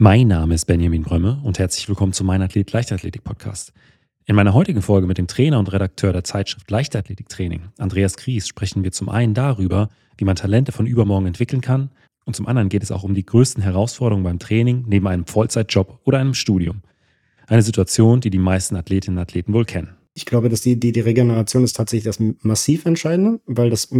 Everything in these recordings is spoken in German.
Mein Name ist Benjamin Brömme und herzlich willkommen zu Mein Athlet Leichtathletik Podcast. In meiner heutigen Folge mit dem Trainer und Redakteur der Zeitschrift Leichtathletik Training, Andreas Kries, sprechen wir zum einen darüber, wie man Talente von übermorgen entwickeln kann und zum anderen geht es auch um die größten Herausforderungen beim Training neben einem Vollzeitjob oder einem Studium. Eine Situation, die die meisten Athletinnen und Athleten wohl kennen ich glaube, dass die, die, die Regeneration ist tatsächlich das massiv Entscheidende, weil das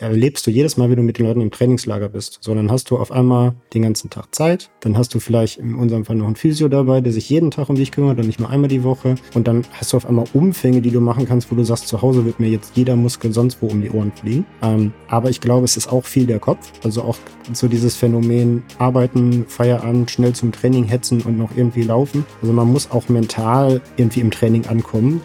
erlebst du jedes Mal, wie du mit den Leuten im Trainingslager bist. So, dann hast du auf einmal den ganzen Tag Zeit. Dann hast du vielleicht in unserem Fall noch einen Physio dabei, der sich jeden Tag um dich kümmert und nicht nur einmal die Woche. Und dann hast du auf einmal Umfänge, die du machen kannst, wo du sagst, zu Hause wird mir jetzt jeder Muskel sonst wo um die Ohren fliegen. Ähm, aber ich glaube, es ist auch viel der Kopf. Also auch so dieses Phänomen Arbeiten, Feierabend, schnell zum Training hetzen und noch irgendwie laufen. Also man muss auch mental irgendwie im Training ankommen.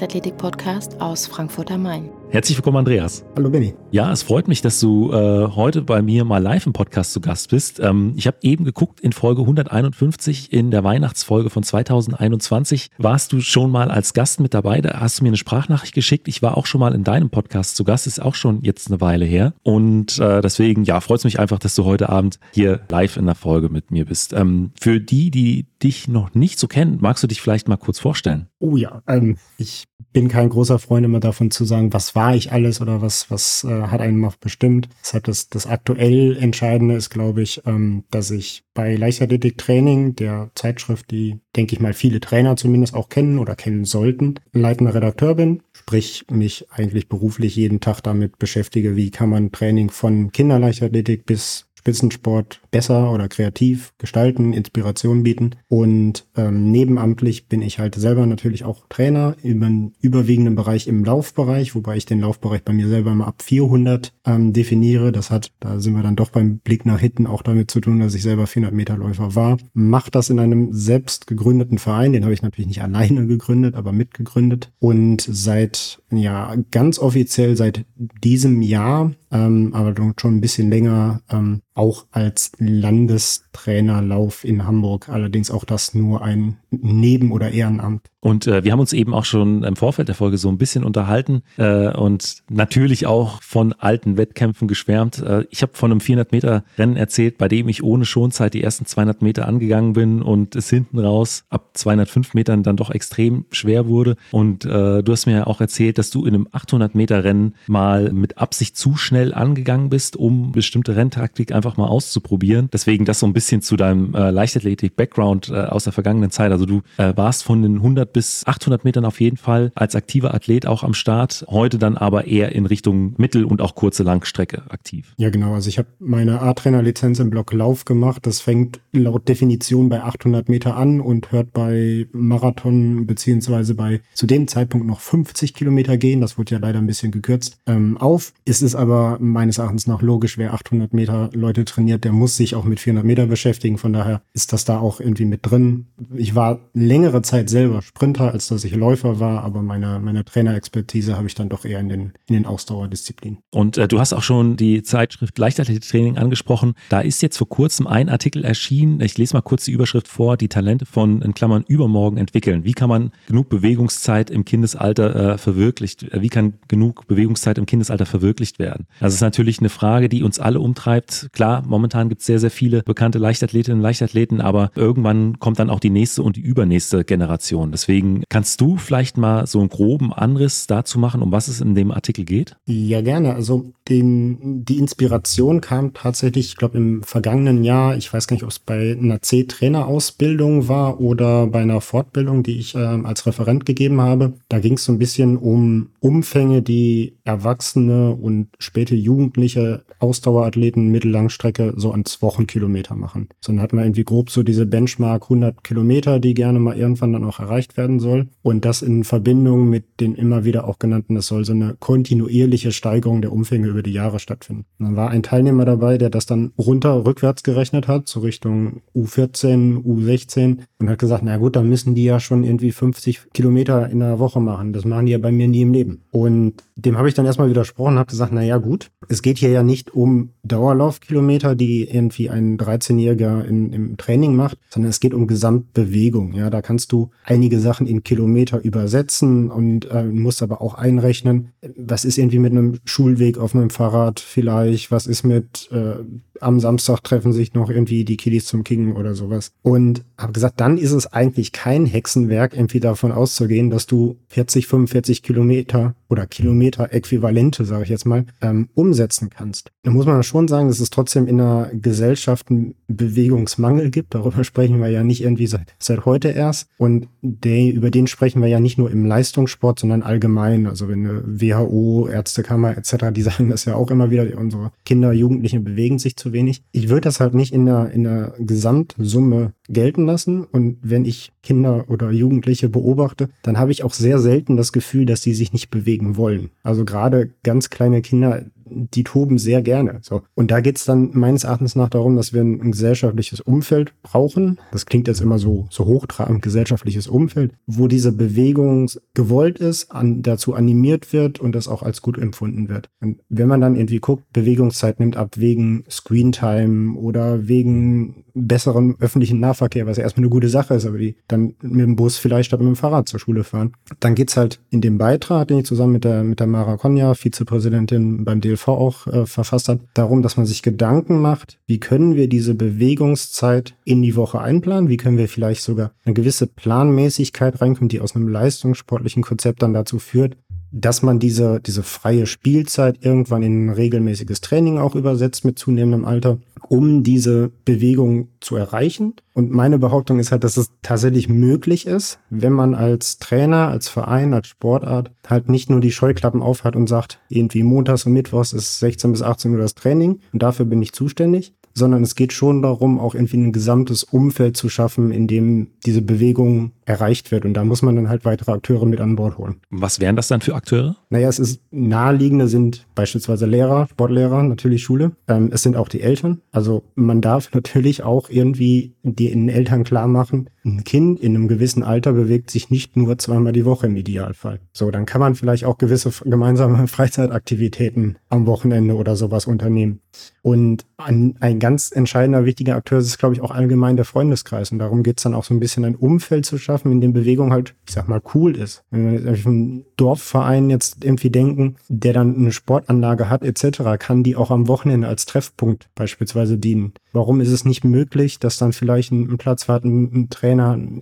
Leichtathletik-Podcast aus Frankfurt am Main. Herzlich willkommen, Andreas. Hallo, Benny. Ja, es freut mich, dass du äh, heute bei mir mal live im Podcast zu Gast bist. Ähm, ich habe eben geguckt, in Folge 151, in der Weihnachtsfolge von 2021, warst du schon mal als Gast mit dabei. Da hast du mir eine Sprachnachricht geschickt. Ich war auch schon mal in deinem Podcast zu Gast, ist auch schon jetzt eine Weile her. Und äh, deswegen, ja, freut es mich einfach, dass du heute Abend hier live in der Folge mit mir bist. Ähm, für die, die dich noch nicht so kennen, magst du dich vielleicht mal kurz vorstellen? Oh ja, ähm, ich bin kein großer Freund immer davon zu sagen, was war ich alles oder was, was äh, hat einen noch bestimmt. Deshalb das, das aktuell Entscheidende ist, glaube ich, ähm, dass ich bei Leichtathletik Training, der Zeitschrift, die, denke ich mal, viele Trainer zumindest auch kennen oder kennen sollten, leitender Redakteur bin. Sprich, mich eigentlich beruflich jeden Tag damit beschäftige, wie kann man Training von Kinderleichtathletik bis Spitzensport besser oder kreativ gestalten, Inspiration bieten. Und ähm, nebenamtlich bin ich halt selber natürlich auch Trainer im überwiegenden Bereich im Laufbereich, wobei ich den Laufbereich bei mir selber mal ab 400 ähm, definiere. Das hat, da sind wir dann doch beim Blick nach hinten auch damit zu tun, dass ich selber 400 Meter Läufer war. Mache das in einem selbst gegründeten Verein, den habe ich natürlich nicht alleine gegründet, aber mitgegründet. Und seit, ja, ganz offiziell seit diesem Jahr ähm, aber schon ein bisschen länger ähm, auch als Landestrainerlauf in Hamburg. Allerdings auch das nur ein Neben- oder Ehrenamt. Und äh, wir haben uns eben auch schon im Vorfeld der Folge so ein bisschen unterhalten äh, und natürlich auch von alten Wettkämpfen geschwärmt. Äh, ich habe von einem 400 Meter Rennen erzählt, bei dem ich ohne Schonzeit die ersten 200 Meter angegangen bin und es hinten raus ab 205 Metern dann doch extrem schwer wurde. Und äh, du hast mir ja auch erzählt, dass du in einem 800 Meter Rennen mal mit Absicht zu schnell angegangen bist, um bestimmte Renntaktik einfach mal auszuprobieren. Deswegen das so ein bisschen zu deinem äh, Leichtathletik-Background äh, aus der vergangenen Zeit. Also du äh, warst von den 100 bis 800 Metern auf jeden Fall als aktiver Athlet auch am Start, heute dann aber eher in Richtung Mittel- und auch kurze Langstrecke aktiv. Ja, genau. Also ich habe meine A-Trainer-Lizenz im Block Lauf gemacht. Das fängt laut Definition bei 800 Meter an und hört bei Marathon beziehungsweise bei zu dem Zeitpunkt noch 50 Kilometer gehen. Das wurde ja leider ein bisschen gekürzt ähm, auf. Es ist aber meines Erachtens nach logisch, wer 800 Meter Leute trainiert, der muss sich auch mit 400 Meter beschäftigen. Von daher ist das da auch irgendwie mit drin. Ich war längere Zeit selber Sprinter, als dass ich Läufer war, aber meine, meine Trainerexpertise habe ich dann doch eher in den, in den Ausdauerdisziplinen. Und äh, du hast auch schon die Zeitschrift Leichtathletiktraining angesprochen. Da ist jetzt vor kurzem ein Artikel erschienen. Ich lese mal kurz die Überschrift vor. Die Talente von, in Klammern, übermorgen entwickeln. Wie kann man genug Bewegungszeit im Kindesalter äh, verwirklicht, wie kann genug Bewegungszeit im Kindesalter verwirklicht werden? Das ist natürlich eine Frage, die uns alle umtreibt. Klar, momentan gibt es sehr, sehr viele bekannte Leichtathletinnen und Leichtathleten, aber irgendwann kommt dann auch die nächste und die übernächste Generation. Deswegen kannst du vielleicht mal so einen groben Anriss dazu machen, um was es in dem Artikel geht? Ja, gerne. Also den, die Inspiration kam tatsächlich, ich glaube, im vergangenen Jahr, ich weiß gar nicht, ob es bei einer C-Trainerausbildung war oder bei einer Fortbildung, die ich äh, als Referent gegeben habe. Da ging es so ein bisschen um Umfänge, die Erwachsene und späte Jugendliche Ausdauerathleten Mittellangstrecke so an Wochenkilometer machen. So, dann hatten wir irgendwie grob so diese Benchmark 100 Kilometer, die gerne mal irgendwann dann auch erreicht werden soll. Und das in Verbindung mit den immer wieder auch genannten, es soll so eine kontinuierliche Steigerung der Umfänge über die Jahre stattfinden. Und dann war ein Teilnehmer dabei, der das dann runter rückwärts gerechnet hat, so Richtung U14, U16 und hat gesagt, na gut, dann müssen die ja schon irgendwie 50 Kilometer in der Woche machen. Das machen die ja bei mir nie nie im Leben. Und dem habe ich dann erstmal widersprochen und habe gesagt, na ja, gut, es geht hier ja nicht um Dauerlaufkilometer, die irgendwie ein 13-Jähriger im Training macht, sondern es geht um Gesamtbewegung. Ja, da kannst du einige Sachen in Kilometer übersetzen und äh, musst aber auch einrechnen, was ist irgendwie mit einem Schulweg auf meinem Fahrrad vielleicht, was ist mit äh, am Samstag treffen sich noch irgendwie die Kiddies zum Kicken oder sowas. Und habe gesagt, dann ist es eigentlich kein Hexenwerk, irgendwie davon auszugehen, dass du 40, 45 Kilometer oder Kilometer-Äquivalente, sage ich jetzt mal, ähm, umsetzen kannst. Da muss man schon sagen, dass es trotzdem in einer Gesellschaft einen Bewegungsmangel gibt. Darüber sprechen wir ja nicht irgendwie seit, seit heute erst. Und der, über den sprechen wir ja nicht nur im Leistungssport, sondern allgemein. Also wenn eine WHO, Ärztekammer etc., die sagen das ja auch immer wieder, unsere Kinder, Jugendliche bewegen sich zu wenig. Ich würde das halt nicht in der, in der Gesamtsumme gelten lassen. Und wenn ich Kinder oder Jugendliche beobachte, dann habe ich auch sehr selten das Gefühl, dass sie sich nicht bewegen wollen. Also gerade ganz kleine Kinder, die toben sehr gerne. So. Und da geht es dann meines Erachtens nach darum, dass wir ein, ein, gesellschaftliches Umfeld brauchen. Das klingt jetzt immer so, so hochtrabend, gesellschaftliches Umfeld, wo diese Bewegung gewollt ist, an, dazu animiert wird und das auch als gut empfunden wird. Und wenn man dann irgendwie guckt, Bewegungszeit nimmt ab wegen Screentime oder wegen besseren öffentlichen Nahverkehr, was ja erstmal eine gute Sache ist, aber die dann mit dem Bus vielleicht statt mit dem Fahrrad zur Schule fahren. Dann geht's halt in dem Beitrag, den ich zusammen mit der, mit der Mara Konja, Vizepräsidentin beim DLV auch äh, verfasst hat, darum, dass man sich Gedanken macht, wie können wir diese Bewegungszeit in die Woche einplanen, wie können wir vielleicht sogar eine gewisse Planmäßigkeit reinkommen, die aus einem leistungssportlichen Konzept dann dazu führt, dass man diese, diese freie Spielzeit irgendwann in ein regelmäßiges Training auch übersetzt mit zunehmendem Alter, um diese Bewegung zu erreichen. Und meine Behauptung ist halt, dass es tatsächlich möglich ist, wenn man als Trainer, als Verein, als Sportart halt nicht nur die Scheuklappen aufhat und sagt, irgendwie montags und mittwochs ist 16 bis 18 Uhr das Training und dafür bin ich zuständig, sondern es geht schon darum, auch irgendwie ein gesamtes Umfeld zu schaffen, in dem diese Bewegung erreicht wird. Und da muss man dann halt weitere Akteure mit an Bord holen. Was wären das dann für Akteure? Naja, es ist naheliegende sind beispielsweise Lehrer, Sportlehrer, natürlich Schule. Ähm, es sind auch die Eltern. Also man darf natürlich auch irgendwie den Eltern klar machen, ein Kind in einem gewissen Alter bewegt sich nicht nur zweimal die Woche im Idealfall. So, dann kann man vielleicht auch gewisse gemeinsame Freizeitaktivitäten am Wochenende oder sowas unternehmen. Und ein, ein ganz entscheidender, wichtiger Akteur ist, glaube ich, auch allgemein der Freundeskreis. Und darum geht es dann auch so ein bisschen ein Umfeld zu schaffen, in dem Bewegung halt, ich sag mal, cool ist. Wenn wir jetzt einen Dorfverein jetzt irgendwie denken, der dann eine Sportanlage hat, etc., kann die auch am Wochenende als Treffpunkt beispielsweise dienen. Warum ist es nicht möglich, dass dann vielleicht ein, ein Platzwart, ein, ein Trainer,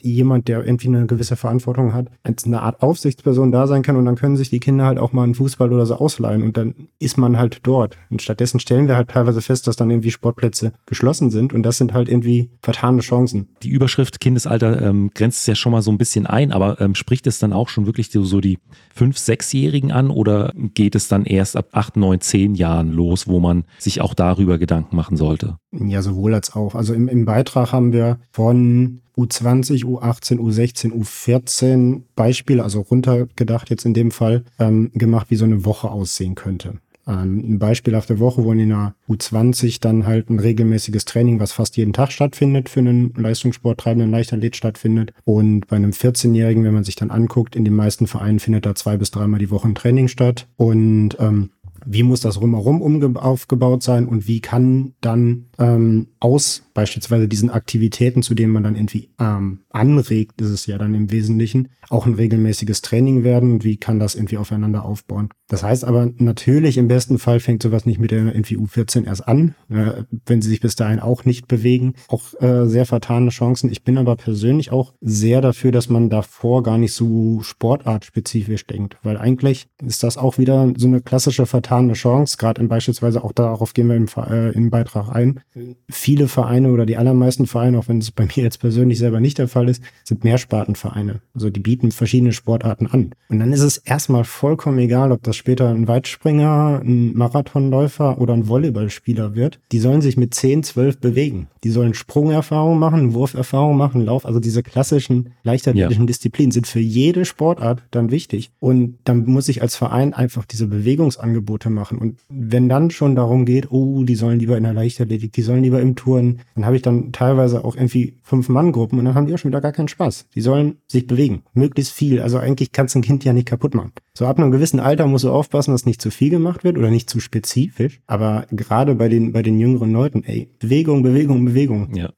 jemand, der irgendwie eine gewisse Verantwortung hat, als eine Art Aufsichtsperson da sein kann und dann können sich die Kinder halt auch mal einen Fußball oder so ausleihen und dann ist man halt dort. Und stattdessen stellen wir halt teilweise fest, dass dann irgendwie Sportplätze geschlossen sind und das sind halt irgendwie vertane Chancen. Die Überschrift Kindesalter ähm, grenzt es ja schon mal so ein bisschen ein, aber ähm, spricht es dann auch schon wirklich so, so die fünf, sechsjährigen an oder geht es dann erst ab acht, neun, zehn Jahren los, wo man sich auch darüber Gedanken machen sollte? Ja, sowohl als auch. Also im, im Beitrag haben wir von U20, U18, U16, U14 Beispiele, also runtergedacht jetzt in dem Fall, ähm, gemacht, wie so eine Woche aussehen könnte. Ähm, ein beispielhafte Woche, wo in der U20 dann halt ein regelmäßiges Training, was fast jeden Tag stattfindet, für einen Leistungssport treibenden Leichtathlet stattfindet. Und bei einem 14-Jährigen, wenn man sich dann anguckt, in den meisten Vereinen findet da zwei bis dreimal die Woche ein Training statt. Und ähm, wie muss das rumherum aufgebaut sein und wie kann dann ähm, aus beispielsweise diesen Aktivitäten, zu denen man dann irgendwie ähm, anregt, ist es ja dann im Wesentlichen, auch ein regelmäßiges Training werden und wie kann das irgendwie aufeinander aufbauen. Das heißt aber natürlich, im besten Fall fängt sowas nicht mit der irgendwie U14 erst an, äh, wenn sie sich bis dahin auch nicht bewegen. Auch äh, sehr vertane Chancen. Ich bin aber persönlich auch sehr dafür, dass man davor gar nicht so sportartspezifisch denkt, weil eigentlich ist das auch wieder so eine klassische vertane Chance, gerade beispielsweise auch darauf gehen wir im, äh, im Beitrag ein. Viele Vereine oder die allermeisten Vereine, auch wenn es bei mir jetzt persönlich selber nicht der Fall ist, sind Mehrspartenvereine. Also die bieten verschiedene Sportarten an. Und dann ist es erstmal vollkommen egal, ob das später ein Weitspringer, ein Marathonläufer oder ein Volleyballspieler wird. Die sollen sich mit 10, 12 bewegen. Die sollen Sprungerfahrung machen, Wurferfahrung machen, Lauf. Also diese klassischen leichtathletischen ja. Disziplinen sind für jede Sportart dann wichtig. Und dann muss ich als Verein einfach diese Bewegungsangebote machen. Und wenn dann schon darum geht, oh, die sollen lieber in der Leichtathletik, die sollen lieber im Touren, dann habe ich dann teilweise auch irgendwie fünf Mann-Gruppen und dann haben die auch schon wieder gar keinen Spaß. Die sollen sich bewegen, möglichst viel. Also eigentlich kannst du ein Kind ja nicht kaputt machen. So ab einem gewissen Alter musst du aufpassen, dass nicht zu viel gemacht wird oder nicht zu spezifisch. Aber gerade bei den, bei den jüngeren Leuten, ey, Bewegung, Bewegung, Bewegung. Ja,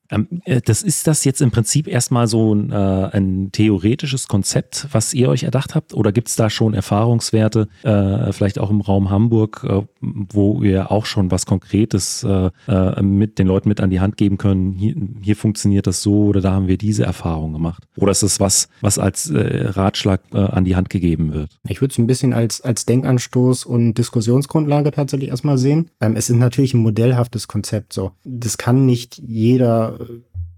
das ist das jetzt im Prinzip erstmal so ein, äh, ein theoretisches Konzept, was ihr euch erdacht habt? Oder gibt es da schon Erfahrungswerte, äh, vielleicht auch im Raum Hamburg, äh, wo ihr auch schon was Konkretes äh, äh, mit den Leuten mit an die Hand geben können? Hier, hier funktioniert das so oder da haben wir diese Erfahrung gemacht? Oder ist es was, was als Ratschlag an die Hand gegeben wird? Ich würde es ein bisschen als, als Denkanstoß und Diskussionsgrundlage tatsächlich erstmal sehen. Ähm, es ist natürlich ein modellhaftes Konzept so. Das kann nicht jeder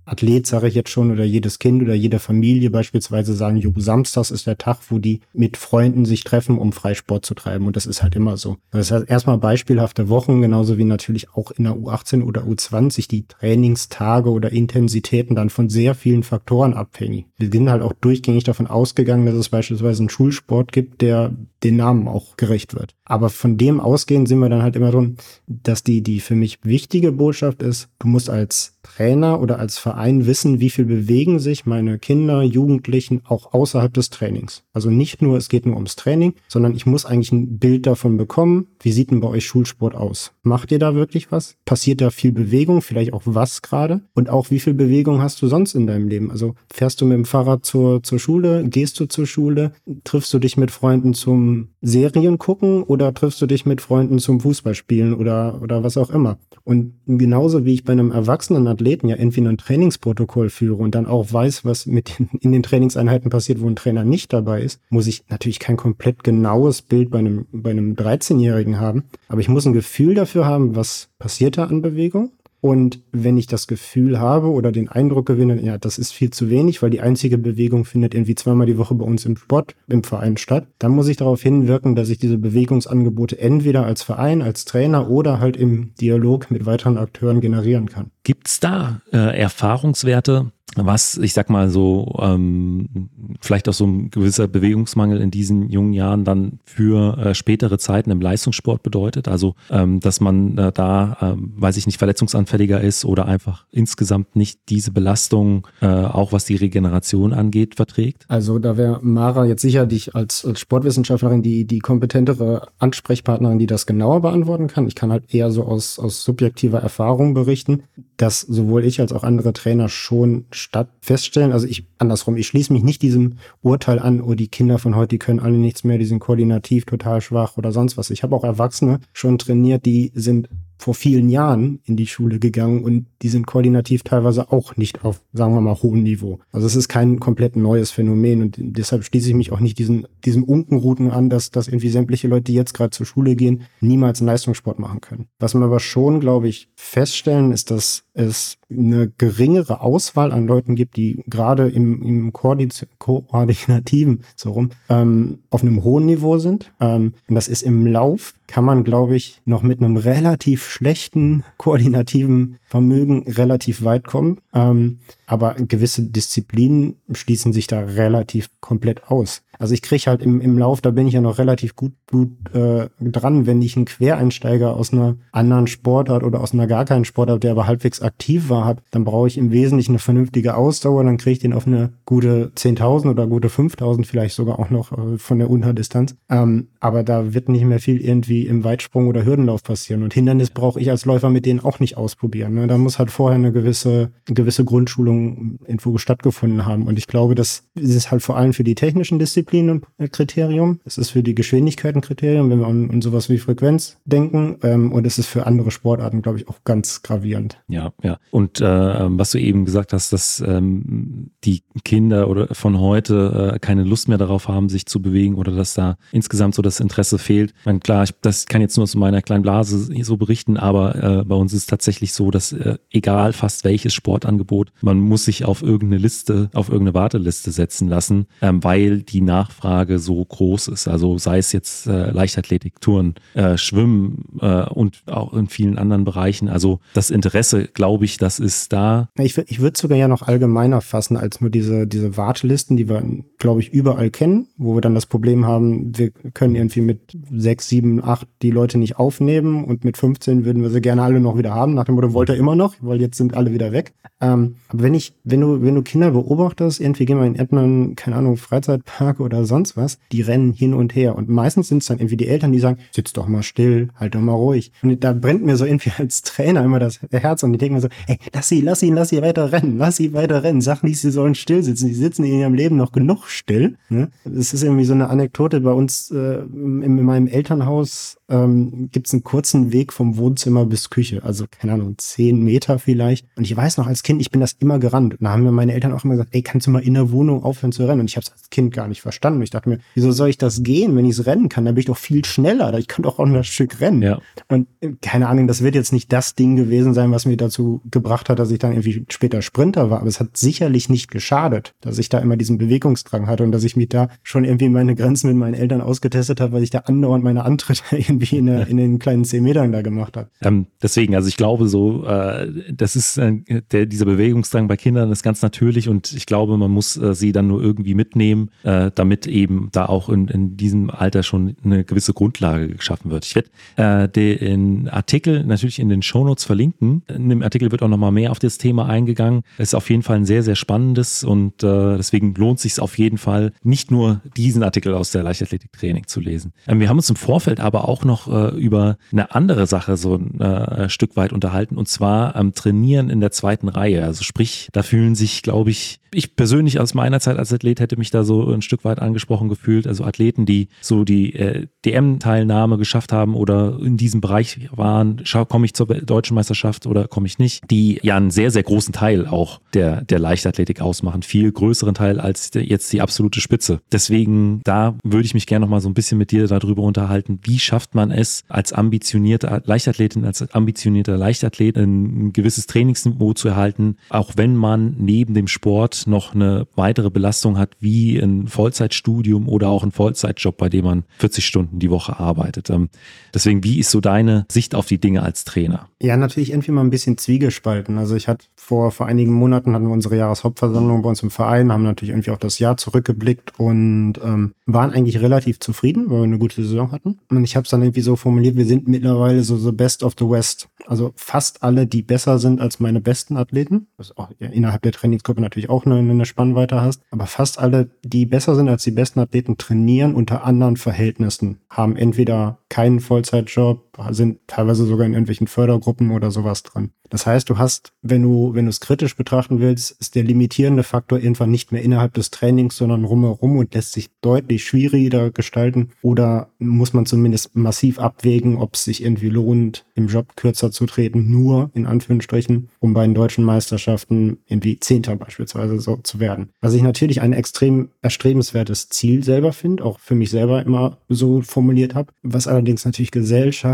Athlet, sage ich jetzt schon, oder jedes Kind oder jede Familie beispielsweise sagen, jo, Samstags ist der Tag, wo die mit Freunden sich treffen, um Freisport zu treiben. Und das ist halt immer so. Das heißt, erstmal beispielhafte Wochen, genauso wie natürlich auch in der U18 oder U20 die Trainingstage oder Intensitäten dann von sehr vielen Faktoren abhängig. Wir sind halt auch durchgängig davon ausgegangen, dass es beispielsweise einen Schulsport gibt, der den Namen auch gerecht wird. Aber von dem ausgehend sind wir dann halt immer drin, dass die, die für mich wichtige Botschaft ist, du musst als Trainer oder als Verein wissen, wie viel bewegen sich meine Kinder, Jugendlichen auch außerhalb des Trainings. Also nicht nur, es geht nur ums Training, sondern ich muss eigentlich ein Bild davon bekommen, wie sieht denn bei euch Schulsport aus? Macht ihr da wirklich was? Passiert da viel Bewegung? Vielleicht auch was gerade? Und auch wie viel Bewegung hast du sonst in deinem Leben? Also fährst du mit dem Fahrrad zur, zur Schule? Gehst du zur Schule? Triffst du dich mit Freunden zum Serien gucken oder triffst du dich mit Freunden zum Fußballspielen oder, oder was auch immer? Und genauso wie ich bei einem erwachsenen Athleten ja entweder ein Trainingsprotokoll führe und dann auch weiß, was mit in den Trainingseinheiten passiert, wo ein Trainer nicht dabei ist, muss ich natürlich kein komplett genaues Bild bei einem, bei einem 13-Jährigen haben. Aber ich muss ein Gefühl dafür haben, was passiert da an Bewegung und wenn ich das Gefühl habe oder den Eindruck gewinne, ja, das ist viel zu wenig, weil die einzige Bewegung findet irgendwie zweimal die Woche bei uns im Sport, im Verein statt, dann muss ich darauf hinwirken, dass ich diese Bewegungsangebote entweder als Verein, als Trainer oder halt im Dialog mit weiteren Akteuren generieren kann. Gibt's da äh, Erfahrungswerte, was, ich sag mal so, ähm, vielleicht auch so ein gewisser Bewegungsmangel in diesen jungen Jahren dann für äh, spätere Zeiten im Leistungssport bedeutet. Also, ähm, dass man äh, da, äh, weiß ich nicht, verletzungsanfälliger ist oder einfach insgesamt nicht diese Belastung, äh, auch was die Regeneration angeht, verträgt. Also da wäre Mara jetzt sicher dich als, als Sportwissenschaftlerin die, die kompetentere Ansprechpartnerin, die das genauer beantworten kann. Ich kann halt eher so aus, aus subjektiver Erfahrung berichten, dass sowohl ich als auch andere Trainer schon statt feststellen. Also ich andersrum, ich schließe mich nicht diesem Urteil an, oh, die Kinder von heute, die können alle nichts mehr, die sind koordinativ total schwach oder sonst was. Ich habe auch Erwachsene schon trainiert, die sind vor vielen Jahren in die Schule gegangen und die sind koordinativ teilweise auch nicht auf, sagen wir mal, hohem Niveau. Also es ist kein komplett neues Phänomen und deshalb schließe ich mich auch nicht diesen, diesem Unkenrouten an, dass, dass irgendwie sämtliche Leute, die jetzt gerade zur Schule gehen, niemals einen Leistungssport machen können. Was wir aber schon, glaube ich, feststellen, ist, dass es eine geringere Auswahl an Leuten gibt, die gerade im, im Koordinativen so rum ähm, auf einem hohen Niveau sind. Ähm, und das ist im Lauf kann man, glaube ich, noch mit einem relativ schlechten koordinativen Vermögen relativ weit kommen. Ähm, aber gewisse Disziplinen schließen sich da relativ komplett aus. Also ich kriege halt im, im Lauf, da bin ich ja noch relativ gut, gut äh, dran, wenn ich einen Quereinsteiger aus einer anderen Sportart oder aus einer gar keinen Sportart, der aber halbwegs aktiv war, habe, dann brauche ich im Wesentlichen eine vernünftige Ausdauer, dann kriege ich den auf eine gute 10.000 oder gute 5.000 vielleicht sogar auch noch äh, von der Unterdistanz. Ähm, aber da wird nicht mehr viel irgendwie im Weitsprung oder Hürdenlauf passieren. Und Hindernis brauche ich als Läufer mit denen auch nicht ausprobieren. Ne? Da muss halt vorher eine gewisse, gewisse Grundschulung irgendwo stattgefunden haben. Und ich glaube, das ist halt vor allem für die technischen Disziplinen ein Kriterium. Es ist für die Geschwindigkeit ein Kriterium, wenn wir an, an sowas wie Frequenz denken. Ähm, und es ist für andere Sportarten, glaube ich, auch ganz gravierend. Ja, ja. Und äh, was du eben gesagt hast, dass ähm, die Kinder oder von heute äh, keine Lust mehr darauf haben, sich zu bewegen oder dass da insgesamt so das Interesse fehlt. Ich meine, klar, ich, das kann jetzt nur aus meiner kleinen Blase so berichten, aber äh, bei uns ist es tatsächlich so, dass äh, egal fast welches Sportangebot, man muss sich auf irgendeine Liste, auf irgendeine Warteliste setzen lassen, ähm, weil die Nachfrage so groß ist. Also sei es jetzt äh, Leichtathletik, Touren, äh, Schwimmen äh, und auch in vielen anderen Bereichen. Also das Interesse, glaube ich, das ist da. Ich, ich würde sogar ja noch allgemeiner fassen als nur diese, diese Wartelisten, die wir, glaube ich, überall kennen, wo wir dann das Problem haben, wir können irgendwie mit sechs, sieben, acht die Leute nicht aufnehmen und mit 15 wechseln, würden wir sie gerne alle noch wieder haben. Nach dem Motto, wollte er immer noch, weil jetzt sind alle wieder weg. Ähm, aber wenn ich, wenn du, wenn du Kinder beobachtest, irgendwie gehen wir in irgendeinen, keine Ahnung, Freizeitpark oder sonst was, die rennen hin und her. Und meistens sind es dann irgendwie die Eltern, die sagen, sitz doch mal still, halt doch mal ruhig. Und da brennt mir so irgendwie als Trainer immer das Herz und die denken mir so, ey, lass sie, lass sie, lass sie weiter rennen, lass sie weiter rennen. Sag nicht, sie sollen still sitzen. Die sitzen in ihrem Leben noch genug still. Ne? Ist irgendwie so eine Anekdote bei uns äh, in, in meinem Elternhaus ähm, gibt es einen kurzen Weg vom Wohnzimmer bis Küche. Also, keine Ahnung, zehn Meter vielleicht. Und ich weiß noch, als Kind, ich bin das immer gerannt. Und da haben mir meine Eltern auch immer gesagt, ey, kannst du mal in der Wohnung aufhören zu rennen? Und ich habe es als Kind gar nicht verstanden. Ich dachte mir, wieso soll ich das gehen, wenn ich es rennen kann? Dann bin ich doch viel schneller. Ich kann doch auch ein Stück rennen. Ja. Und äh, keine Ahnung, das wird jetzt nicht das Ding gewesen sein, was mir dazu gebracht hat, dass ich dann irgendwie später Sprinter war. Aber es hat sicherlich nicht geschadet, dass ich da immer diesen Bewegungsdrang hatte und dass ich mich da schon irgendwie meine Grenzen mit meinen Eltern ausgetestet habe, weil ich da andauernd meine Antritte irgendwie in, der, in den kleinen zehn Metern da gemacht hat. Ähm, deswegen, also ich glaube so, äh, das ist äh, der, dieser Bewegungsdrang bei Kindern ist ganz natürlich und ich glaube, man muss äh, sie dann nur irgendwie mitnehmen, äh, damit eben da auch in, in diesem Alter schon eine gewisse Grundlage geschaffen wird. Ich werde äh, den Artikel natürlich in den Shownotes verlinken. In dem Artikel wird auch nochmal mehr auf das Thema eingegangen. Es ist auf jeden Fall ein sehr, sehr spannendes und äh, deswegen lohnt sich auf jeden Fall, nicht nur diesen Artikel aus der Leichtathletik-Training zu lesen. Ähm, wir haben uns im Vorfeld aber auch noch äh, über eine andere Sache so ein äh, Stück weit unterhalten und zwar am Trainieren in der zweiten Reihe. Also sprich, da fühlen sich, glaube ich, ich persönlich aus meiner Zeit als Athlet hätte mich da so ein Stück weit angesprochen gefühlt. Also Athleten, die so die äh, DM-Teilnahme geschafft haben oder in diesem Bereich waren, komme ich zur deutschen Meisterschaft oder komme ich nicht, die ja einen sehr, sehr großen Teil auch der, der Leichtathletik ausmachen. Viel größeren Teil als jetzt die absolute Spitze. Deswegen, da würde ich mich gerne noch mal so ein bisschen mit dir darüber unterhalten. Wie schafft man man es als ambitionierte Leichtathletin, als ambitionierter Leichtathlet ein gewisses Trainingsniveau zu erhalten, auch wenn man neben dem Sport noch eine weitere Belastung hat, wie ein Vollzeitstudium oder auch ein Vollzeitjob, bei dem man 40 Stunden die Woche arbeitet. Ähm, deswegen, wie ist so deine Sicht auf die Dinge als Trainer? Ja, natürlich irgendwie mal ein bisschen zwiegespalten. Also ich hatte vor, vor einigen Monaten hatten wir unsere Jahreshauptversammlung bei uns im Verein, haben natürlich irgendwie auch das Jahr zurückgeblickt und ähm, waren eigentlich relativ zufrieden, weil wir eine gute Saison hatten. Und ich habe es dann irgendwie so formuliert, wir sind mittlerweile so the best of the West. Also fast alle, die besser sind als meine besten Athleten, was auch ja, innerhalb der Trainingsgruppe natürlich auch eine, eine Spannweite hast, aber fast alle, die besser sind als die besten Athleten, trainieren unter anderen Verhältnissen, haben entweder keinen Vollzeitjob, sind teilweise sogar in irgendwelchen Fördergruppen oder sowas drin. Das heißt, du hast, wenn du, wenn du es kritisch betrachten willst, ist der limitierende Faktor irgendwann nicht mehr innerhalb des Trainings, sondern rumherum und lässt sich deutlich schwieriger gestalten oder muss man zumindest massiv abwägen, ob es sich irgendwie lohnt, im Job kürzer zu treten, nur in Anführungsstrichen, um bei den deutschen Meisterschaften irgendwie Zehnter beispielsweise so zu werden. Was ich natürlich ein extrem erstrebenswertes Ziel selber finde, auch für mich selber immer so formuliert habe, was allerdings natürlich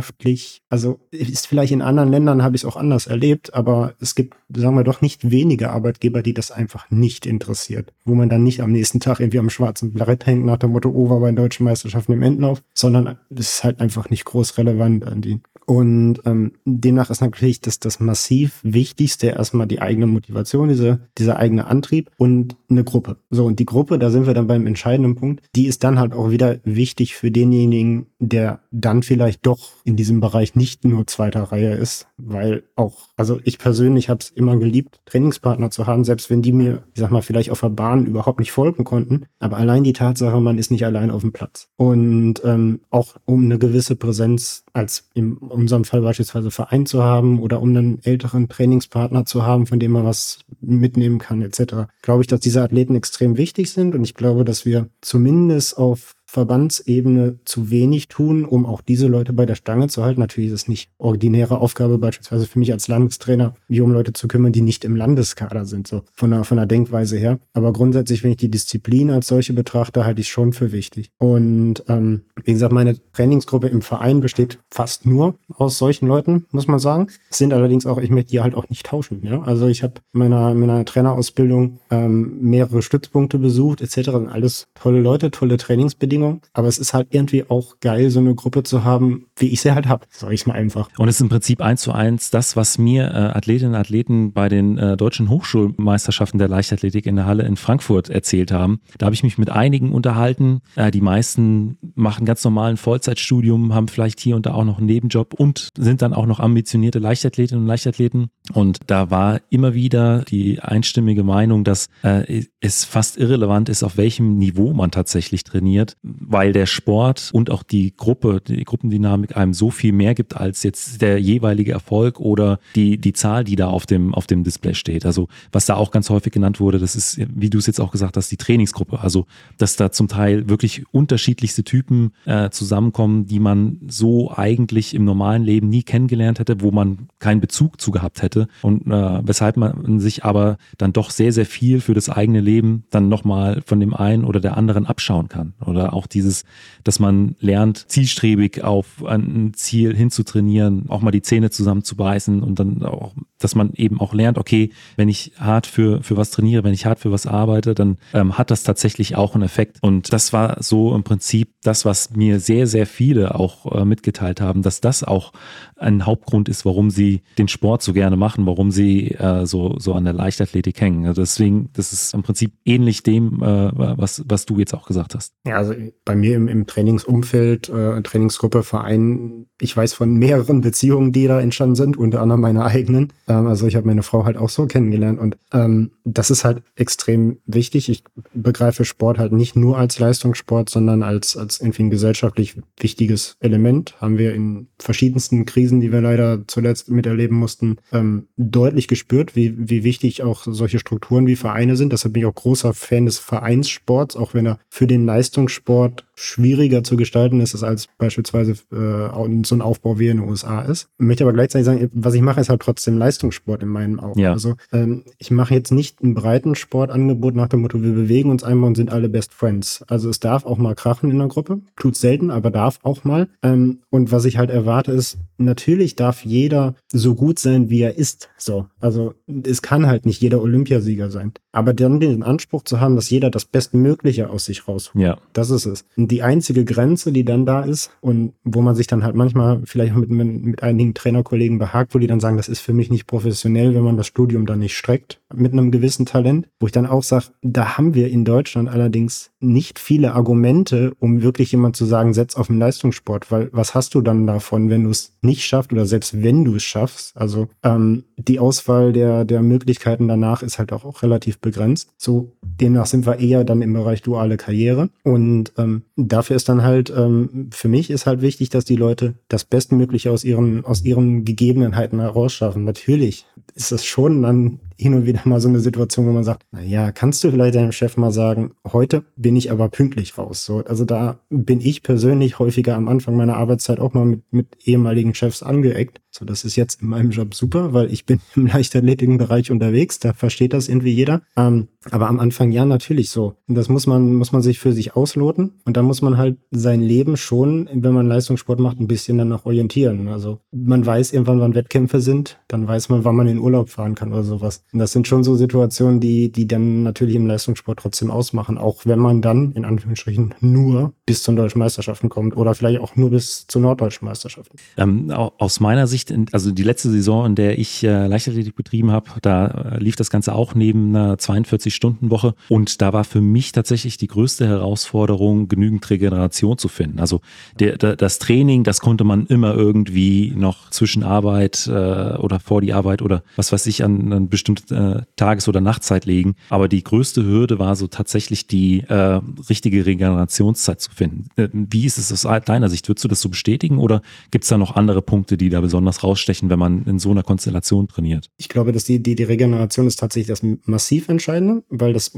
gesellschaftlich, also ist vielleicht in anderen Ländern habe ich es auch anders erlebt, aber es gibt, sagen wir doch, nicht wenige Arbeitgeber, die das einfach nicht interessiert. Wo man dann nicht am nächsten Tag irgendwie am schwarzen Brett hängt nach dem Motto, oh, war bei den deutschen Meisterschaften im Endlauf, sondern es ist halt einfach nicht groß relevant an die. Und ähm, demnach ist natürlich das, das massiv Wichtigste erstmal die eigene Motivation, diese, dieser eigene Antrieb und eine Gruppe. So, und die Gruppe, da sind wir dann beim entscheidenden Punkt, die ist dann halt auch wieder wichtig für denjenigen, der dann vielleicht doch in diesem Bereich nicht nur zweiter Reihe ist, weil auch, also ich persönlich habe es immer geliebt, Trainingspartner zu haben, selbst wenn die mir, ich sag mal, vielleicht auf der Bahn überhaupt nicht folgen konnten, aber allein die Tatsache, man ist nicht allein auf dem Platz. Und ähm, auch um eine gewisse Präsenz als in unserem Fall beispielsweise Verein zu haben oder um einen älteren Trainingspartner zu haben, von dem man was mitnehmen kann, etc. Glaube ich, dass diese Athleten extrem wichtig sind und ich glaube, dass wir zumindest auf Verbandsebene zu wenig tun, um auch diese Leute bei der Stange zu halten. Natürlich ist es nicht ordinäre Aufgabe, beispielsweise für mich als Landestrainer, wie um Leute zu kümmern, die nicht im Landeskader sind, so von der, von der Denkweise her. Aber grundsätzlich, wenn ich die Disziplin als solche betrachte, halte ich schon für wichtig. Und ähm, wie gesagt, meine Trainingsgruppe im Verein besteht fast nur aus solchen Leuten, muss man sagen. Es sind allerdings auch, ich möchte die halt auch nicht tauschen. Ja? Also ich habe in meiner, meiner Trainerausbildung ähm, mehrere Stützpunkte besucht, etc. Alles tolle Leute, tolle Trainingsbedingungen. Bedingungen, aber es ist halt irgendwie auch geil, so eine Gruppe zu haben, wie ich sie halt habe, sage ich mal einfach. Und es ist im Prinzip eins zu eins das, was mir äh, Athletinnen und Athleten bei den äh, deutschen Hochschulmeisterschaften der Leichtathletik in der Halle in Frankfurt erzählt haben. Da habe ich mich mit einigen unterhalten. Äh, die meisten machen ganz normalen Vollzeitstudium, haben vielleicht hier und da auch noch einen Nebenjob und sind dann auch noch ambitionierte Leichtathletinnen und Leichtathleten. Und da war immer wieder die einstimmige Meinung, dass äh, es fast irrelevant ist, auf welchem Niveau man tatsächlich trainiert, weil der Sport und auch die Gruppe, die Gruppendynamik einem so viel mehr gibt als jetzt der jeweilige Erfolg oder die, die Zahl, die da auf dem, auf dem Display steht. Also was da auch ganz häufig genannt wurde, das ist, wie du es jetzt auch gesagt hast, die Trainingsgruppe. Also dass da zum Teil wirklich unterschiedlichste Typen äh, zusammenkommen, die man so eigentlich im normalen Leben nie kennengelernt hätte, wo man keinen Bezug zu gehabt hätte und äh, weshalb man sich aber dann doch sehr, sehr viel für das eigene Leben dann nochmal von dem einen oder der anderen abschauen kann. Oder auch dieses, dass man lernt, zielstrebig auf ein Ziel hinzutrainieren, auch mal die Zähne zusammenzubeißen und dann auch, dass man eben auch lernt, okay, wenn ich hart für, für was trainiere, wenn ich hart für was arbeite, dann ähm, hat das tatsächlich auch einen Effekt. Und das war so im Prinzip das, was mir sehr, sehr viele auch äh, mitgeteilt haben, dass das auch ein Hauptgrund ist, warum sie den Sport so gerne machen, warum sie äh, so, so an der Leichtathletik hängen. Also deswegen, das ist im Prinzip ähnlich dem, äh, was, was du jetzt auch gesagt hast. Ja, also bei mir im, im Trainingsumfeld, äh, Trainingsgruppe, Verein, ich weiß von mehreren Beziehungen, die da entstanden sind, unter anderem meine eigenen. Ähm, also ich habe meine Frau halt auch so kennengelernt und ähm, das ist halt extrem wichtig. Ich begreife Sport halt nicht nur als Leistungssport, sondern als, als irgendwie ein gesellschaftlich wichtiges Element. Haben wir in verschiedensten Krisen, die wir leider zuletzt miterleben mussten, ähm, deutlich gespürt, wie, wie wichtig auch solche Strukturen wie Vereine sind. Deshalb bin ich auch großer Fan des Vereinssports, auch wenn er für den Leistungssport schwieriger zu gestalten ist, als beispielsweise äh, so ein Aufbau wie in den USA ist. Ich möchte aber gleichzeitig sagen, was ich mache, ist halt trotzdem Leistungssport in meinen Augen. Ja. Also ähm, ich mache jetzt nicht ein breiten Sportangebot nach dem Motto, wir bewegen uns einmal und sind alle Best Friends. Also es darf auch mal krachen in der Gruppe, tut selten, aber darf auch mal. Ähm, und was ich halt erwarte ist, natürlich darf jeder so gut sein, wie er ist. So, also es kann halt nicht jeder Olympiasieger sein. Aber dann den Anspruch zu haben, dass jeder das Bestmögliche aus sich rausholt, ja. das ist es. Und die einzige Grenze, die dann da ist und wo man sich dann halt manchmal vielleicht mit, mit, einigen Trainerkollegen behagt, wo die dann sagen, das ist für mich nicht professionell, wenn man das Studium dann nicht streckt mit einem gewissen Talent, wo ich dann auch sage, da haben wir in Deutschland allerdings nicht viele Argumente, um wirklich jemand zu sagen, setz auf den Leistungssport, weil was hast du dann davon, wenn du es nicht schaffst oder selbst wenn du es schaffst? Also ähm, die Auswahl der, der Möglichkeiten danach ist halt auch, auch relativ begrenzt. So, demnach sind wir eher dann im Bereich duale Karriere. Und ähm, dafür ist dann halt, ähm, für mich ist halt wichtig, dass die Leute das Bestmögliche aus ihren, aus ihren Gegebenheiten herausschaffen. Natürlich ist das schon dann hin und wieder mal so eine Situation, wo man sagt, na ja, kannst du vielleicht deinem Chef mal sagen, heute bin ich aber pünktlich raus. So, also da bin ich persönlich häufiger am Anfang meiner Arbeitszeit auch mal mit, mit ehemaligen Chefs angeeckt. So, das ist jetzt in meinem Job super, weil ich bin im Leichtathletikbereich unterwegs, da versteht das irgendwie jeder. Ähm, aber am Anfang ja natürlich so. Und das muss man, muss man sich für sich ausloten. Und da muss man halt sein Leben schon, wenn man Leistungssport macht, ein bisschen danach orientieren. Also man weiß irgendwann, wann Wettkämpfe sind, dann weiß man, wann man in Urlaub fahren kann oder sowas. Und das sind schon so Situationen, die, die dann natürlich im Leistungssport trotzdem ausmachen, auch wenn man dann in Anführungsstrichen nur bis zu deutschen Meisterschaften kommt oder vielleicht auch nur bis zu norddeutschen Meisterschaften. Ähm, aus meiner Sicht, also die letzte Saison, in der ich äh, Leichtathletik betrieben habe, da äh, lief das Ganze auch neben einer 42-Stunden-Woche und da war für mich tatsächlich die größte Herausforderung, genügend Regeneration zu finden. Also der, der, das Training, das konnte man immer irgendwie noch zwischen Arbeit äh, oder vor die Arbeit oder was weiß ich an, an bestimmten äh, Tages- oder Nachtzeit legen. Aber die größte Hürde war so tatsächlich die äh, richtige Regenerationszeit zu finden. Äh, wie ist es aus deiner Sicht? Würdest du das so bestätigen oder gibt es da noch andere Punkte, die da besonders rausstechen, wenn man in so einer Konstellation trainiert? Ich glaube, dass die, die, die Regeneration ist tatsächlich das massiv Entscheidende, weil das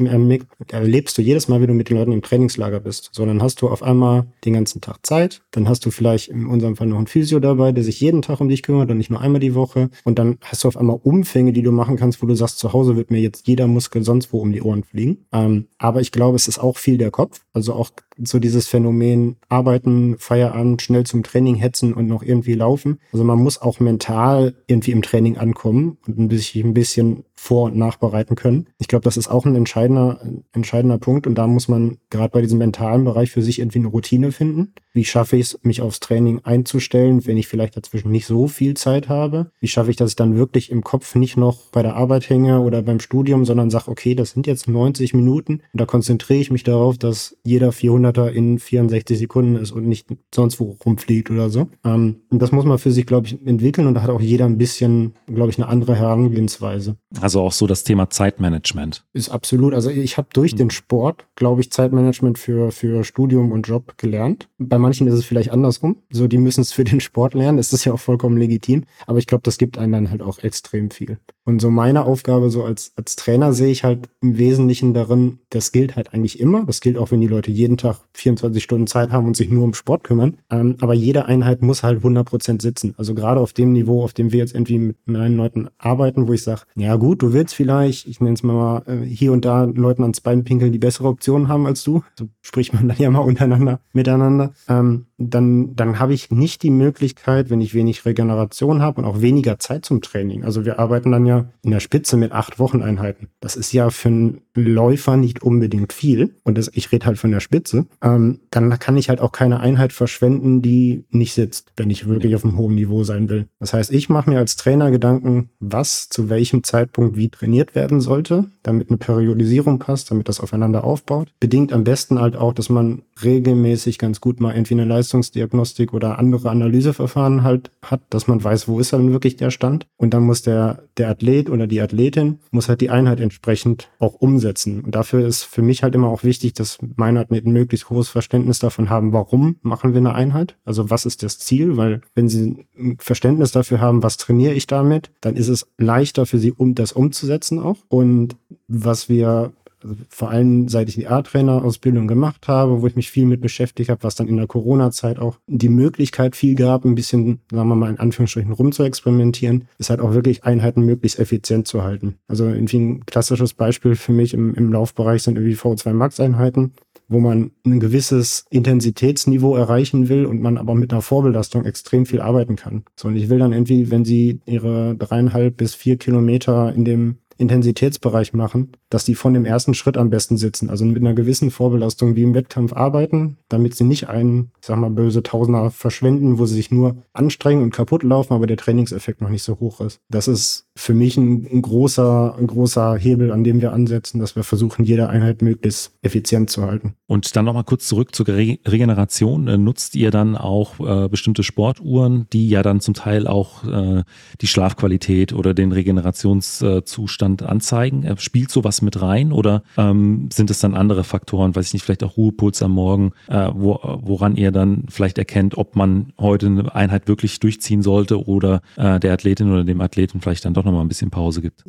erlebst du jedes Mal, wenn du mit den Leuten im Trainingslager bist. So, dann hast du auf einmal den ganzen Tag Zeit, dann hast du vielleicht in unserem Fall noch einen Physio dabei, der sich jeden Tag um dich kümmert und nicht nur einmal die Woche. Und dann hast du auf einmal Umfänge, die du machen kannst, wo du sagst, zu Hause wird mir jetzt jeder Muskel sonst wo um die Ohren fliegen. Ähm, aber ich glaube, es ist auch viel der Kopf. Also auch so dieses Phänomen Arbeiten, Feierabend, schnell zum Training hetzen und noch irgendwie laufen. Also man muss auch mental irgendwie im Training ankommen und ein bisschen, ein bisschen vor- und nachbereiten können. Ich glaube, das ist auch ein entscheidender, entscheidender Punkt und da muss man gerade bei diesem mentalen Bereich für sich irgendwie eine Routine finden. Wie schaffe ich es, mich aufs Training einzustellen, wenn ich vielleicht dazwischen nicht so viel Zeit habe? Wie schaffe ich, dass ich dann wirklich im Kopf nicht noch bei der Arbeit hänge oder beim Studium, sondern sage, okay, das sind jetzt 90 Minuten und da konzentriere ich mich darauf, dass jeder 400er in 64 Sekunden ist und nicht sonst wo rumfliegt oder so. Ähm, und das muss man für sich, glaube ich, entwickeln und da hat auch jeder ein bisschen, glaube ich, eine andere Herangehensweise. Also auch so das Thema Zeitmanagement. Ist absolut. Also ich habe durch den Sport, glaube ich, Zeitmanagement für, für Studium und Job gelernt. Bei manchen ist es vielleicht andersrum. So, die müssen es für den Sport lernen. Das ist ja auch vollkommen legitim. Aber ich glaube, das gibt einem dann halt auch extrem viel. Und so meine Aufgabe so als, als Trainer sehe ich halt im Wesentlichen darin, das gilt halt eigentlich immer. Das gilt auch, wenn die Leute jeden Tag 24 Stunden Zeit haben und sich nur um Sport kümmern. Ähm, aber jede Einheit muss halt 100 Prozent sitzen. Also gerade auf dem Niveau, auf dem wir jetzt irgendwie mit meinen Leuten arbeiten, wo ich sage, ja gut, du willst vielleicht, ich nenne es mal äh, hier und da Leuten ans Bein pinkeln, die bessere Optionen haben als du. So spricht man dann ja mal untereinander, miteinander. Ähm, dann, dann habe ich nicht die Möglichkeit, wenn ich wenig Regeneration habe und auch weniger Zeit zum Training. Also wir arbeiten dann ja in der Spitze mit acht Wocheneinheiten. Das ist ja für einen Läufer nicht unbedingt viel. Und das, ich rede halt von der Spitze. Ähm, dann kann ich halt auch keine Einheit verschwenden, die nicht sitzt, wenn ich wirklich auf einem hohen Niveau sein will. Das heißt, ich mache mir als Trainer Gedanken, was zu welchem Zeitpunkt wie trainiert werden sollte, damit eine Periodisierung passt, damit das aufeinander aufbaut. Bedingt am besten halt auch, dass man regelmäßig ganz gut mal entweder eine Leistungsdiagnostik oder andere Analyseverfahren halt hat, dass man weiß, wo ist dann wirklich der Stand. Und dann muss der, der Athlet oder die Athletin muss halt die Einheit entsprechend auch umsetzen. Und dafür ist für mich halt immer auch wichtig, dass meine Athleten möglichst hohes Verständnis davon haben, warum machen wir eine Einheit? Also was ist das Ziel? Weil wenn sie ein Verständnis dafür haben, was trainiere ich damit, dann ist es leichter für sie, um das umzusetzen auch. Und was wir also vor allem seit ich die A-Trainer-Ausbildung gemacht habe, wo ich mich viel mit beschäftigt habe, was dann in der Corona-Zeit auch die Möglichkeit viel gab, ein bisschen, sagen wir mal in Anführungsstrichen, rum zu experimentieren, ist halt auch wirklich Einheiten möglichst effizient zu halten. Also irgendwie ein klassisches Beispiel für mich im, im Laufbereich sind irgendwie V2 Max-Einheiten, wo man ein gewisses Intensitätsniveau erreichen will und man aber mit einer Vorbelastung extrem viel arbeiten kann. So, und ich will dann irgendwie, wenn sie ihre dreieinhalb bis vier Kilometer in dem Intensitätsbereich machen, dass die von dem ersten Schritt am besten sitzen. Also mit einer gewissen Vorbelastung wie im Wettkampf arbeiten, damit sie nicht einen, ich sag mal, böse Tausender verschwenden, wo sie sich nur anstrengen und kaputt laufen, aber der Trainingseffekt noch nicht so hoch ist. Das ist für mich ein, ein großer, ein großer Hebel, an dem wir ansetzen, dass wir versuchen, jede Einheit möglichst effizient zu halten. Und dann nochmal kurz zurück zur Re Regeneration. Äh, nutzt ihr dann auch äh, bestimmte Sportuhren, die ja dann zum Teil auch äh, die Schlafqualität oder den Regenerationszustand Zustand anzeigen? Äh, spielt sowas mit rein oder ähm, sind es dann andere Faktoren, weiß ich nicht, vielleicht auch Ruhepuls am Morgen, äh, wo, woran ihr dann vielleicht erkennt, ob man heute eine Einheit wirklich durchziehen sollte oder äh, der Athletin oder dem Athleten vielleicht dann doch nochmal ein bisschen Pause gibt?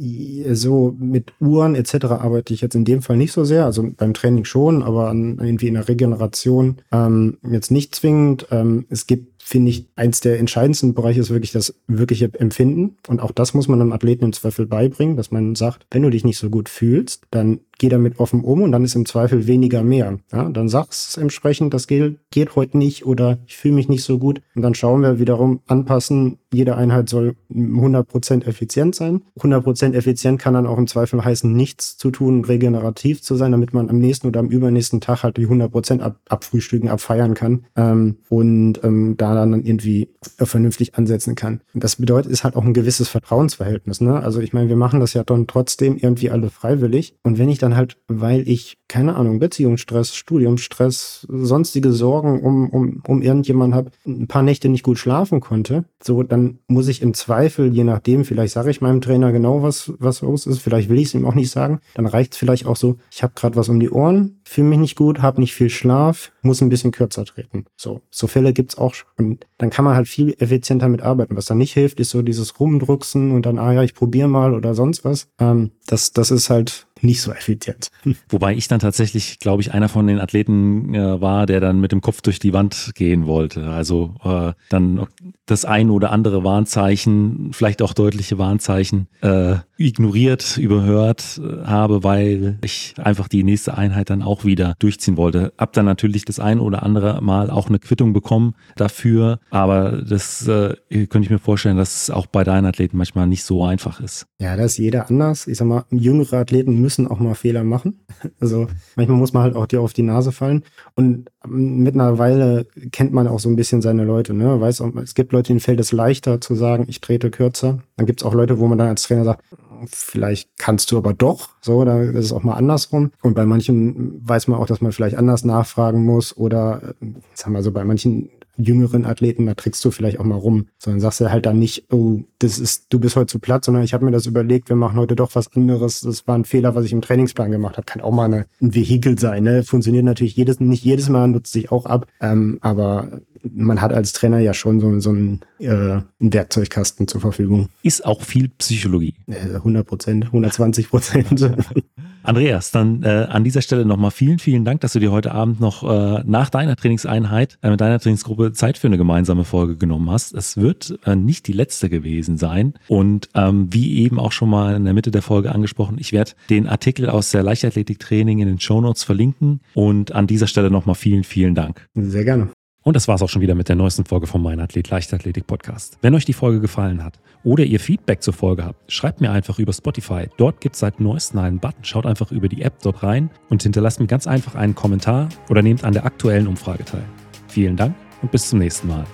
So mit Uhren etc. arbeite ich jetzt in dem Fall nicht so sehr, also beim Training schon, aber irgendwie in der Regeneration ähm, jetzt nicht zwingend. Ähm, es gibt finde ich, eins der entscheidendsten Bereiche ist wirklich das wirkliche Empfinden. Und auch das muss man einem Athleten im Zweifel beibringen, dass man sagt, wenn du dich nicht so gut fühlst, dann geh damit offen um und dann ist im Zweifel weniger mehr. Ja, dann sagst entsprechend, das geht, geht heute nicht oder ich fühle mich nicht so gut. Und dann schauen wir wiederum anpassen. Jede Einheit soll 100% effizient sein. 100% effizient kann dann auch im Zweifel heißen, nichts zu tun, regenerativ zu sein, damit man am nächsten oder am übernächsten Tag halt die 100% ab, abfrühstücken, abfeiern kann ähm, und ähm, da dann irgendwie vernünftig ansetzen kann. Und das bedeutet, ist halt auch ein gewisses Vertrauensverhältnis. Ne? Also ich meine, wir machen das ja dann trotzdem irgendwie alle freiwillig. Und wenn ich dann halt, weil ich, keine Ahnung, Beziehungsstress, Studiumstress, sonstige Sorgen um, um, um irgendjemanden habe, ein paar Nächte nicht gut schlafen konnte, so, dann muss ich im Zweifel, je nachdem, vielleicht sage ich meinem Trainer genau, was, was los ist, vielleicht will ich es ihm auch nicht sagen, dann reicht es vielleicht auch so, ich habe gerade was um die Ohren, fühle mich nicht gut, habe nicht viel Schlaf, muss ein bisschen kürzer treten. So, so Fälle gibt's auch. Und dann kann man halt viel effizienter mit arbeiten. Was dann nicht hilft, ist so dieses Rumdrucksen und dann, ah ja, ich probiere mal oder sonst was. Ähm, das, das ist halt nicht so effizient. Wobei ich dann tatsächlich, glaube ich, einer von den Athleten äh, war, der dann mit dem Kopf durch die Wand gehen wollte. Also äh, dann das ein oder andere Warnzeichen, vielleicht auch deutliche Warnzeichen, äh, ignoriert, überhört äh, habe, weil ich einfach die nächste Einheit dann auch wieder durchziehen wollte. Hab dann natürlich das ein oder andere Mal auch eine Quittung bekommen dafür, aber das äh, könnte ich mir vorstellen, dass es auch bei deinen Athleten manchmal nicht so einfach ist. Ja, da ist jeder anders. Ich sag mal, jüngere Athleten müssen auch mal Fehler machen. Also manchmal muss man halt auch dir auf die Nase fallen. Und mittlerweile kennt man auch so ein bisschen seine Leute. Ne? Weiß es gibt Leute, denen fällt es leichter zu sagen, ich trete kürzer. Dann gibt es auch Leute, wo man dann als Trainer sagt, vielleicht kannst du aber doch. So, da ist es auch mal andersrum. Und bei manchen weiß man auch, dass man vielleicht anders nachfragen muss oder, sagen wir so, bei manchen jüngeren Athleten, da trickst du vielleicht auch mal rum. Sondern sagst du halt dann nicht, oh, das ist, du bist heute zu platt, sondern ich habe mir das überlegt, wir machen heute doch was anderes. Das war ein Fehler, was ich im Trainingsplan gemacht habe. Kann auch mal eine, ein Vehikel sein. Ne? Funktioniert natürlich jedes, nicht jedes Mal, nutzt sich auch ab. Ähm, aber man hat als Trainer ja schon so, so einen, äh, einen Werkzeugkasten zur Verfügung. Ist auch viel Psychologie. 100 Prozent, 120 Prozent. Andreas, dann äh, an dieser Stelle nochmal vielen, vielen Dank, dass du dir heute Abend noch äh, nach deiner Trainingseinheit äh, mit deiner Trainingsgruppe Zeit für eine gemeinsame Folge genommen hast. Es wird äh, nicht die letzte gewesen sein. Und ähm, wie eben auch schon mal in der Mitte der Folge angesprochen, ich werde den Artikel aus der Leichtathletik-Training in den Show Notes verlinken. Und an dieser Stelle nochmal vielen, vielen Dank. Sehr gerne. Und das war's auch schon wieder mit der neuesten Folge vom Mein Athlet Leichtathletik Podcast. Wenn euch die Folge gefallen hat oder ihr Feedback zur Folge habt, schreibt mir einfach über Spotify. Dort gibt's seit neuestem einen Button. Schaut einfach über die App dort rein und hinterlasst mir ganz einfach einen Kommentar oder nehmt an der aktuellen Umfrage teil. Vielen Dank und bis zum nächsten Mal.